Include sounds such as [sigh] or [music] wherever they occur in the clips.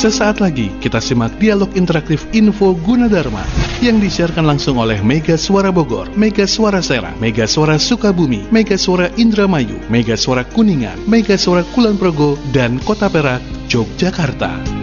Sesaat lagi kita simak dialog interaktif Info Gunadarma yang disiarkan langsung oleh Mega Suara Bogor, Mega Suara Serang, Mega Suara Sukabumi, Mega Suara Indramayu, Mega Suara Kuningan, Mega Suara Kulon Progo, dan Kota Perak, Yogyakarta.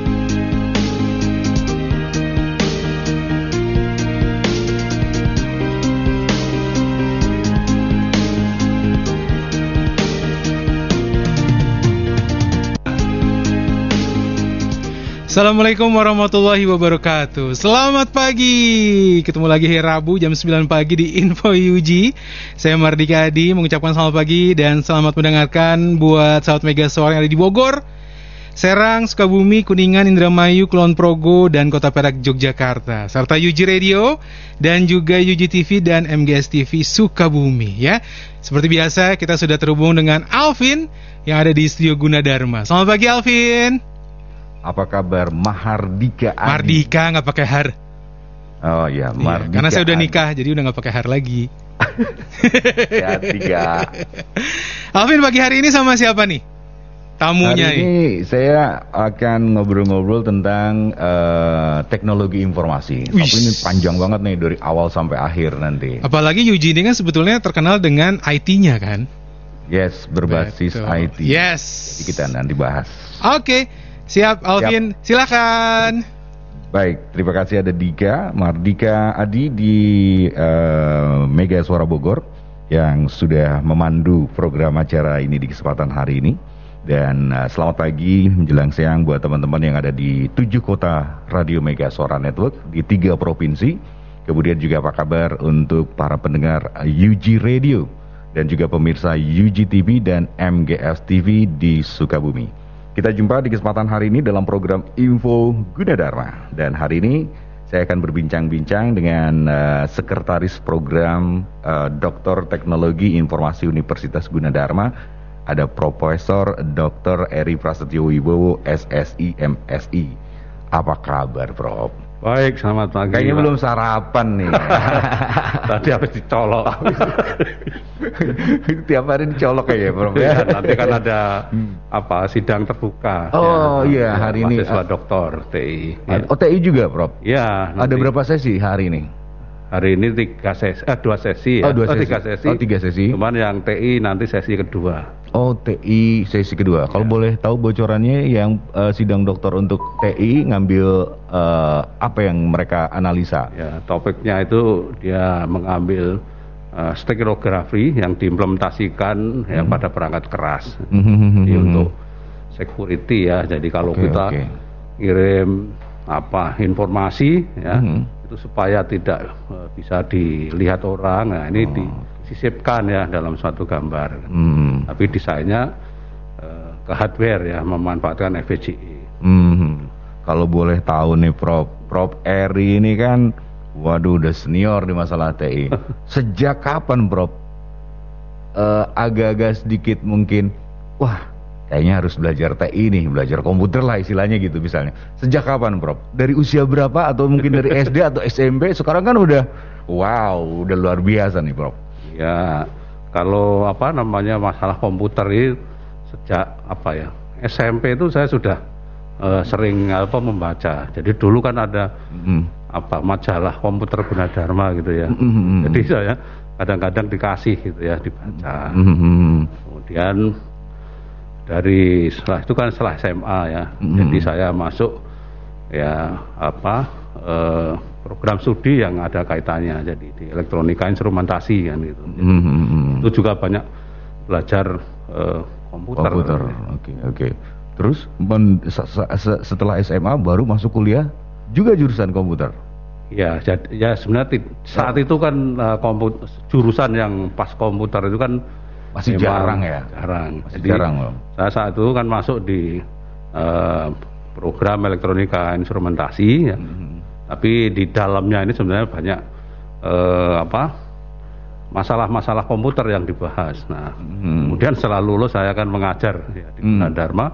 Assalamualaikum warahmatullahi wabarakatuh. Selamat pagi. Ketemu lagi hari Rabu jam 9 pagi di Info UG Saya Mardika Adi mengucapkan selamat pagi Dan selamat mendengarkan buat sahabat Mega Suara yang ada di Bogor Serang, Sukabumi, Kuningan, Indramayu, Kulon Progo, dan Kota Perak, Yogyakarta. Serta UG Radio dan juga UG TV dan MGS TV Sukabumi ya. Seperti biasa kita sudah terhubung dengan Alvin yang ada di studio Gunadarma. Selamat pagi Alvin apa kabar Mahardika Adi? Mardika nggak pakai har. Oh iya, Mardika. Iya, karena saya udah nikah, Adi. jadi udah nggak pakai har lagi. [laughs] ya tiga. [laughs] Alvin pagi hari ini sama siapa nih? Tamunya hari ini ya? saya akan ngobrol-ngobrol tentang uh, teknologi informasi. Wish. Tapi ini panjang banget nih dari awal sampai akhir nanti. Apalagi Yuji ini kan sebetulnya terkenal dengan IT-nya kan? Yes, berbasis Betul. IT. Yes. Jadi kita nanti bahas. Oke. Okay. Siap, Alvin. Siap. Silakan. Baik, terima kasih ada Dika, Mardika Adi di uh, Mega Suara Bogor yang sudah memandu program acara ini di kesempatan hari ini. Dan uh, selamat pagi menjelang siang buat teman-teman yang ada di tujuh kota Radio Mega Suara Network di tiga provinsi. Kemudian juga apa kabar untuk para pendengar UG Radio dan juga pemirsa UG TV dan MGS TV di Sukabumi. Kita jumpa di kesempatan hari ini dalam program Info Gunadarma dan hari ini saya akan berbincang-bincang dengan uh, sekretaris program uh, Doktor Teknologi Informasi Universitas Gunadarma ada Profesor Dr. Eri Prasetyo Wibowo SSI MSI. Apa kabar, Prof? Baik, selamat pagi. Kayaknya belum sarapan nih. [laughs] Tadi habis dicolok. [laughs] Tiap hari dicolok ya, Bro. Ya, nanti kan ada apa sidang terbuka. Oh ya, iya, hari ini mahasiswa doktor TI. Ya. Oh TI juga, Prof. Iya. Ada berapa sesi hari ini? Hari ini tiga sesi, eh, dua sesi ya. Oh, dua oh, sesi. tiga sesi. Oh, tiga sesi. Cuman yang TI nanti sesi kedua. Oh, TI sesi kedua. Kalau ya. boleh tahu bocorannya yang uh, sidang dokter untuk TI ngambil uh, apa yang mereka analisa? Ya, topiknya itu dia mengambil uh, stereografi yang diimplementasikan hmm. ya pada perangkat keras. Hmm. Jadi untuk security ya. Jadi kalau okay, kita okay. kirim apa informasi ya. Hmm itu supaya tidak uh, bisa dilihat orang. Nah, ini oh. Disisipkan ya dalam suatu gambar. Hmm. Tapi desainnya uh, ke hardware ya, memanfaatkan FPGA. Hmm. Kalau boleh tahu nih Prof, Prof Eri ini kan waduh udah senior di masalah TI. [laughs] Sejak kapan Prof? Uh, agak-agak sedikit mungkin wah kayaknya harus belajar TI nih, belajar komputer lah istilahnya gitu misalnya. Sejak kapan, Prof? Dari usia berapa atau mungkin dari [laughs] SD atau SMP? Sekarang kan udah wow, udah luar biasa nih, Prof. Ya, kalau apa namanya masalah komputer ini sejak apa ya? SMP itu saya sudah uh, sering apa membaca. Jadi dulu kan ada mm. apa majalah komputer Gunadarma gitu ya. Mm. Jadi saya kadang-kadang dikasih gitu ya dibaca. Mm. Kemudian dari setelah itu kan setelah SMA ya mm. jadi saya masuk ya apa eh, program studi yang ada kaitannya jadi di elektronika instrumentasi kan gitu jadi, mm. itu juga banyak belajar eh, komputer komputer oke oke okay, okay. terus men, setelah SMA baru masuk kuliah juga jurusan komputer Ya, jadi, ya sebenarnya saat itu kan uh, komput, jurusan yang pas komputer itu kan masih jarang ya? Jarang. Masih Jadi, jarang loh. Saya saat itu kan masuk di uh, program elektronika instrumentasi ya. Hmm. Tapi di dalamnya ini sebenarnya banyak uh, apa? masalah-masalah komputer yang dibahas. Nah, hmm. kemudian setelah lulus saya akan mengajar ya, di hmm. Dharma.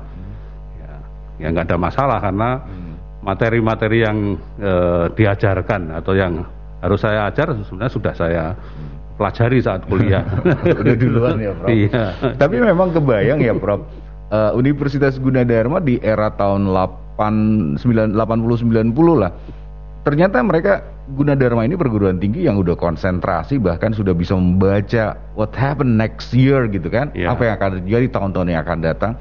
Ya, ya nggak ada masalah karena hmm. materi-materi yang uh, diajarkan atau yang harus saya ajar sebenarnya sudah saya hmm pelajari saat kuliah. [laughs] Udah duluan ya, Prof. Iya. Tapi memang kebayang ya, Prof. Uh, Universitas Gunadarma di era tahun 80 90 lah. Ternyata mereka Gunadarma ini perguruan tinggi yang udah konsentrasi bahkan sudah bisa membaca what happen next year gitu kan. Iya. Apa yang akan terjadi tahun-tahun yang akan datang.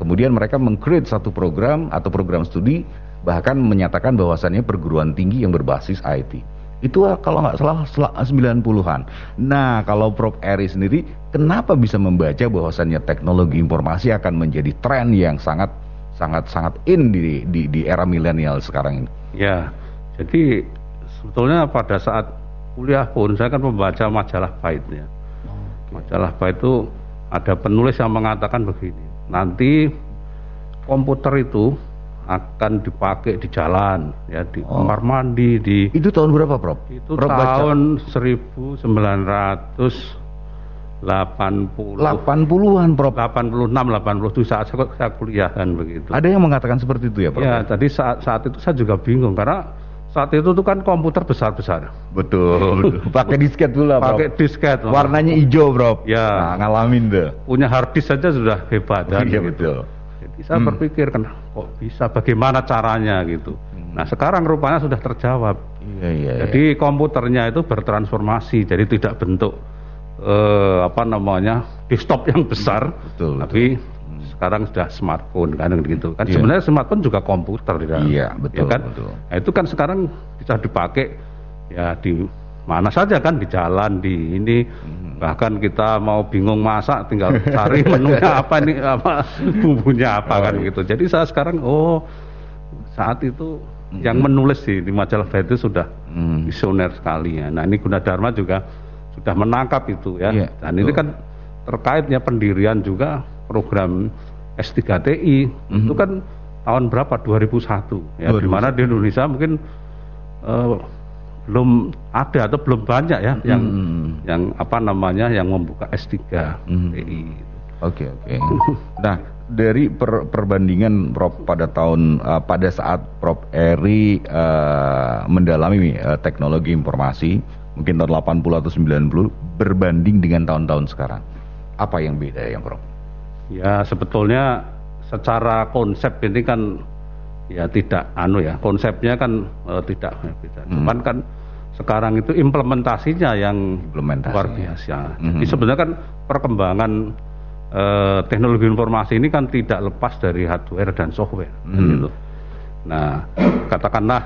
Kemudian mereka mengcreate satu program atau program studi bahkan menyatakan bahwasannya perguruan tinggi yang berbasis IT. Itu kalau nggak salah sel- 90-an. Nah, kalau Prof. Eri sendiri, kenapa bisa membaca bahwasannya teknologi informasi akan menjadi tren yang sangat sangat sangat in di di, di era milenial sekarang ini? Ya, jadi sebetulnya pada saat kuliah pun saya kan membaca majalah Byte ya. Majalah Byte itu ada penulis yang mengatakan begini, nanti komputer itu akan dipakai di jalan, ya di Oh. kamar mandi, di Itu tahun berapa, Prof? itu Prof baca? tahun 1980 80-an, Prof. 86 87 saat saya, saya kuliah kan begitu. Ada yang mengatakan seperti itu ya, Prof? Ya, tadi saat saat itu saya juga bingung karena saat itu tuh kan komputer besar-besar. Betul, betul. [laughs] Pakai disket dulu lah. Pakai disket. Warnanya hijau, Prof. Ya. Nah, ngalamin deh. punya hard disk saja sudah hebat kan iya, gitu. betul. Jadi saya Hmm. berpikir kan kok bisa bagaimana caranya gitu. Nah, sekarang rupanya sudah terjawab. Iya, iya. iya. Jadi komputernya itu bertransformasi jadi tidak bentuk eh, apa namanya desktop yang besar, Betul, tapi sekarang sudah smartphone kan gitu kan. Iya. Sebenarnya smartphone juga komputer dalam. Iya, betul, ya kan? betul. Nah, itu kan sekarang bisa dipakai ya di mana saja kan di jalan di ini Hmm. bahkan kita mau bingung masak tinggal cari [laughs] menunya apa nih apa bumbunya apa Oh, kan iya. gitu. Jadi saya sekarang oh saat itu yang menulis di, di majalah itu sudah Hmm. visioner sekali ya. Nah ini Gunadarma juga sudah menangkap itu ya. Iya, Dan ini betul. kan terkaitnya pendirian juga program S3TI itu Mhm. kan tahun berapa 2001 ya di 2001. mana di Indonesia mungkin eh, belum ada atau belum banyak ya yang Mhm. yang apa namanya yang membuka S3 Mhm. TI. Oke oke. Nah dari per- perbandingan Prof pada tahun eh, pada saat Prof Eri eh, mendalami eh, teknologi informasi mungkin tahun 80 atau 90 berbanding dengan tahun-tahun sekarang apa yang beda ya Prof? Ya sebetulnya secara konsep ini kan ya tidak anu ya konsepnya kan eh, tidak ya, beda. Hmm. Cuman kan sekarang itu implementasinya yang Implementasinya. luar biasa. Mhm. Jadi sebenarnya kan perkembangan eh, teknologi informasi ini kan tidak lepas dari hardware dan software kan Hmm. gitu. Nah katakanlah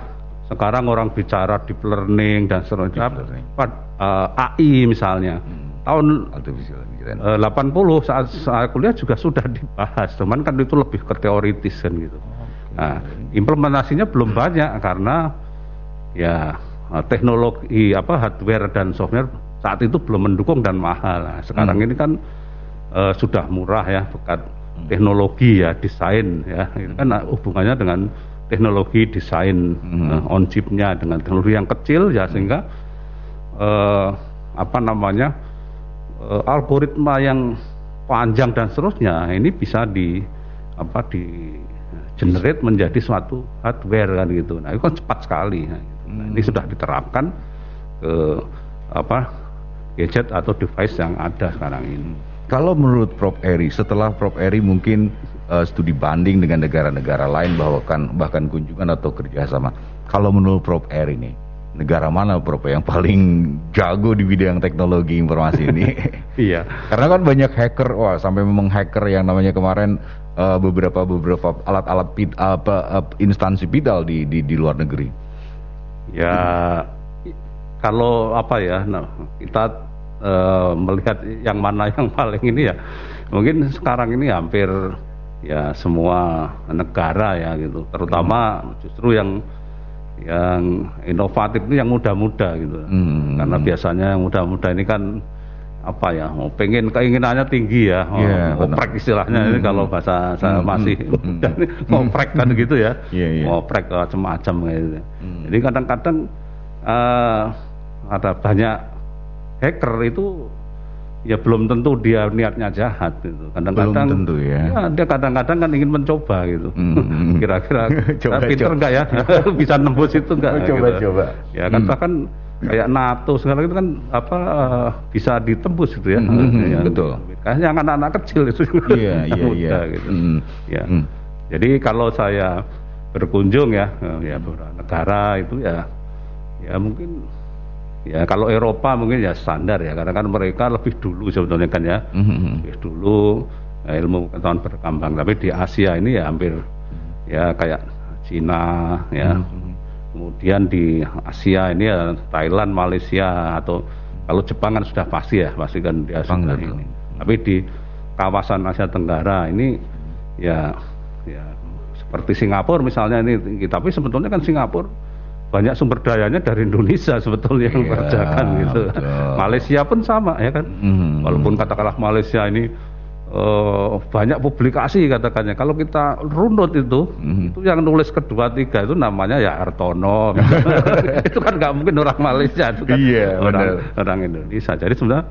sekarang orang bicara deep learning dan seterusnya Deep learning. Pad- eh, AI misalnya tahun Artificial intelligence. Eh, 80 saat saya kuliah juga sudah dibahas, cuman kan itu lebih ke teoritis kan gitu. Nah, implementasinya belum banyak karena ya eh, teknologi apa hardware dan software saat itu belum mendukung dan mahal. Nah, sekarang Hmm. ini kan eh, sudah murah ya, berkat teknologi ya, desain ya, itu kan eh, hubungannya dengan teknologi desain Hmm. eh, on chipnya dengan teknologi yang kecil ya sehingga eh, apa namanya algoritma yang panjang dan seterusnya ini bisa di apa di generate menjadi suatu hardware kan gitu. Nah itu kan cepat sekali. Nah, gitu. Nah, ini sudah diterapkan ke apa gadget atau device yang ada sekarang ini. Kalau menurut Prof Eri, setelah Prof Eri mungkin eh, studi banding dengan negara-negara lain bahkan bahkan kunjungan atau kerjasama. Kalau menurut Prof Eri nih, negara mana Prof yang paling jago di bidang teknologi informasi ini? [laughs] Iya. Karena kan banyak hacker, wah sampai memang hacker yang namanya kemarin eh, beberapa beberapa alat-alat pid, apa eh, instansi pidal di, di di luar negeri. Ya kalau apa ya, nah, kita eh, melihat yang mana yang [laughs] paling ini ya, mungkin sekarang ini hampir ya semua negara ya gitu, terutama justru yang yang inovatif itu yang muda-muda gitu, Hmm. karena biasanya yang muda-muda ini kan apa ya, mau pengen keinginannya tinggi ya, oh, benar. ngoprek istilahnya ini Hmm. kalau bahasa saya Hmm, masih hmm, muda hmm. nih, ngoprek kan gitu ya, Iya, iya. ngoprek macam-macam gitu. Hmm. Jadi kadang-kadang eh, ada banyak hacker itu ya belum tentu dia niatnya jahat gitu. Kadang-kadang Belum tentu ya. dia kadang-kadang kan ingin mencoba gitu. Hmm. [laughs] Kira-kira [laughs] Coba, "Ah, pinter coba." enggak ya? [laughs] Bisa nembus itu enggak? Coba, gitu. coba. Ya kan Hmm. bahkan kayak NATO sekarang itu kan apa eh, bisa ditembus gitu ya. Hmm, hmm, Ya, betul. Kayaknya yang anak-anak kecil itu Iya, iya, iya. gitu. Hmm. Ya. Hmm. Jadi kalau saya berkunjung ya ya beberapa negara itu ya ya mungkin ya kalau Eropa mungkin ya standar ya karena kan mereka lebih dulu sebetulnya kan ya Mhm. lebih dulu ya, ilmu pengetahuan berkembang tapi di Asia ini ya hampir ya kayak Cina ya Mhm. kemudian di Asia ini ya Thailand Malaysia atau kalau Jepang kan sudah pasti ya pasti kan dia Jepang sudah betul. ini tapi di kawasan Asia Tenggara ini ya ya seperti Singapura misalnya ini tapi sebetulnya kan Singapura banyak sumber dayanya dari Indonesia sebetulnya yang Iya, mengerjakan gitu betul. Malaysia pun sama ya kan Mhm. walaupun katakanlah Malaysia ini eh, banyak publikasi katakannya kalau kita runut itu Mhm. itu yang nulis kedua tiga itu namanya ya Artono [laughs] itu kan nggak mungkin orang Malaysia itu kan Iya, orang, orang Indonesia jadi sebenarnya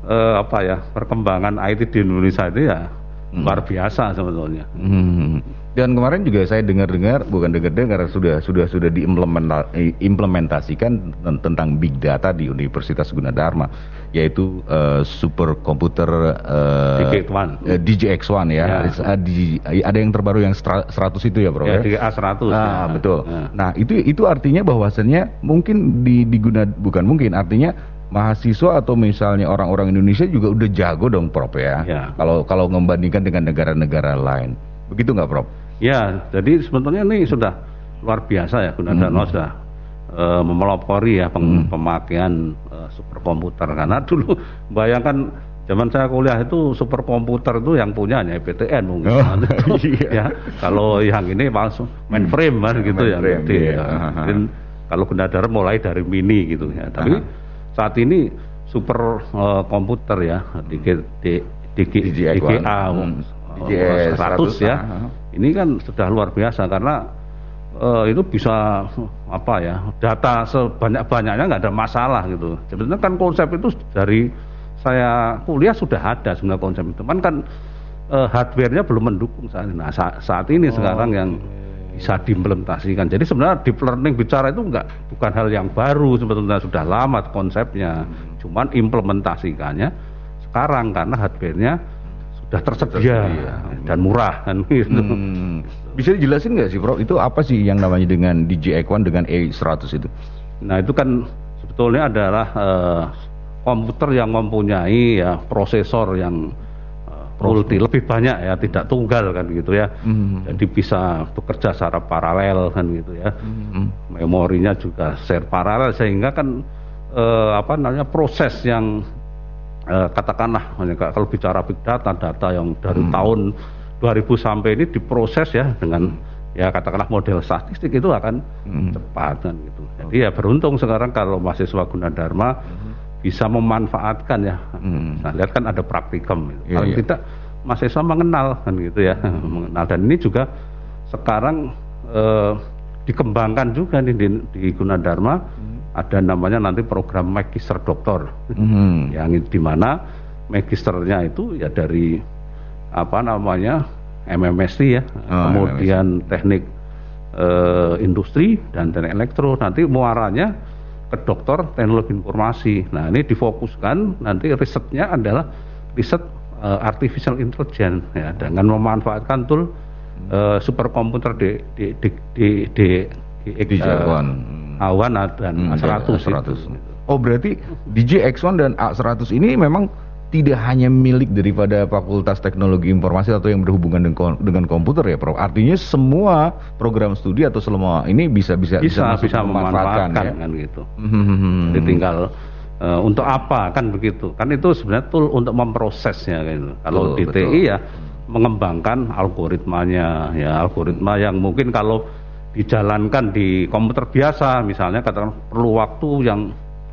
eh, apa ya perkembangan IT di Indonesia itu ya. Luar biasa sebetulnya Hmm. Dan kemarin juga saya dengar-dengar, bukan dengar-dengar, sudah sudah sudah diimplementasikan ten- tentang big data di Universitas Gunadarma, yaitu eh, superkomputer eh, DGX1. eh, DGX1 ya. Ya. Ada, di- ada yang terbaru yang stra- 100 itu ya, Bro? ya ya? di A100 Ah, ya. betul. Ya. Nah, itu itu artinya bahwasannya mungkin di diguna bukan mungkin artinya mahasiswa atau misalnya orang-orang Indonesia juga udah jago dong, Prof ya. Ya. Kalau kalau membandingkan dengan negara-negara lain. Begitu nggak, Prof? Ya, jadi sebetulnya ini sudah luar biasa ya Gunadarma Hmm. sudah eh, memelopori ya peng- pemakaian eh, superkomputer karena [laughs] dulu bayangkan zaman saya kuliah itu superkomputer itu yang punya hanya PTN mungkin. Oh, [laughs] [laughs] ya, iya. kalau yang ini langsung mainframe kan gitu ya. Mainframe, gede, iya. ya. Mungkin kalau Gunadarma mulai dari mini gitu ya. Tapi Aha. Saat ini super eh, komputer ya di di DGI DGA Hmm. eh, DGS 100 ya. aha. Ini kan sudah luar biasa karena eh, itu bisa apa ya data sebanyak banyaknya nggak ada masalah gitu. Sebenarnya kan konsep itu dari saya kuliah sudah ada sebenarnya konsep itu. Cuman kan eh, hardware-nya belum mendukung saat ini. Nah sa- saat ini sekarang yang bisa diimplementasikan. Jadi sebenarnya deep learning bicara itu enggak bukan hal yang baru sebetulnya sudah lama konsepnya. Cuman implementasikannya sekarang karena hardware-nya sudah tersedia, Tersedia. dan murah kan gitu. Hmm. Bisa dijelasin nggak sih, Prof? Itu apa sih yang namanya dengan DGX1 dengan A100 itu? Nah itu kan sebetulnya adalah eh, komputer yang mempunyai ya prosesor yang multi lebih banyak ya tidak tunggal kan gitu ya. Hmm. Jadi bisa bekerja secara paralel kan gitu ya. Hmm. Memorinya juga share paralel sehingga kan eh, apa namanya proses yang eh, katakanlah kalau bicara big data data yang dari Hmm. tahun 2000 sampai ini diproses ya dengan ya katakanlah model statistik itu akan Hmm. cepat kan gitu. Jadi ya beruntung sekarang kalau mahasiswa Gunadarma bisa memanfaatkan ya. Hmm. Nah, lihat kan ada praktikum. Iya, kalau iya. tidak mahasiswa mengenal kan gitu ya, [laughs] mengenal dan ini juga sekarang eh, dikembangkan juga nih di, di Gunadarma ada namanya nanti program magister doktor Hmm. [laughs] yang di mana magisternya itu ya dari apa namanya MMST ya, Oh, kemudian teknik eh, industri dan teknik elektro nanti muaranya ke dokter teknologi informasi. Nah ini difokuskan nanti risetnya adalah riset eh, artificial intelligence ya dengan memanfaatkan tool eh, superkomputer di di di di, di, di, Di eh, Jagoan. awan dan Hmm, A100 A100. itu. Oh berarti DJX1 dan A100 ini memang tidak hanya milik daripada Fakultas Teknologi Informasi atau yang berhubungan dengan, dengan komputer ya, Prof. Artinya semua program studi atau semua ini bisa bisa bisa masuk bisa memanfaatkan ya. kan gitu. Hmm. Jadi tinggal eh, untuk apa kan begitu. Kan itu sebenarnya tool untuk memprosesnya kan gitu. Kalau Betul, di betul. TI ya mengembangkan algoritmanya ya algoritma yang mungkin kalau dijalankan di komputer biasa misalnya katakan perlu waktu yang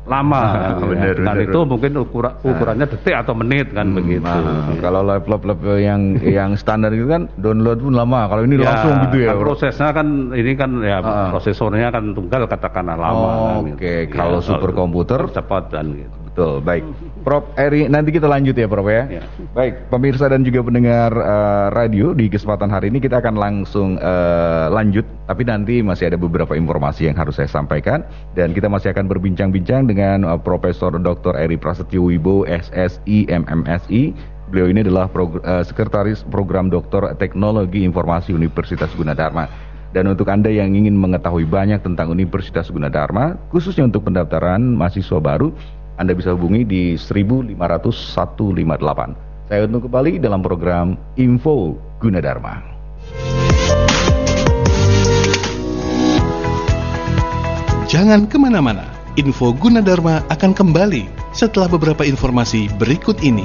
lama Ah, kan, gitu ya. benar, Dengan benar. itu mungkin ukura- ukurannya detik atau menit kan begitu. Nah, kalau laptop-laptop yang yang standar itu kan download pun lama. Kalau ini langsung gitu ya, kan prosesnya kan ini kan ya Ah. prosesornya kan tunggal katakanlah lama. Oh, kan, oke. gitu. Kalau superkomputer? cepat dan gitu. Betul, baik. Prof Eri, nanti kita lanjut ya, Prof ya. Ya. Baik, pemirsa dan juga pendengar eh, radio di kesempatan hari ini kita akan langsung eh, lanjut, tapi nanti masih ada beberapa informasi yang harus saya sampaikan dan kita masih akan berbincang-bincang dengan eh, Profesor Dr. Eri Prasetyo Wibowo, SSI, MMSI. Beliau ini adalah prog- eh, sekretaris program Doktor Teknologi Informasi Universitas Gunadarma. Dan untuk Anda yang ingin mengetahui banyak tentang Universitas Gunadarma, khususnya untuk pendaftaran mahasiswa baru, Anda bisa hubungi di 1500158. Saya untuk kembali dalam program Info Gunadarma. Jangan ke mana-mana, Info Gunadarma akan kembali setelah beberapa informasi berikut ini.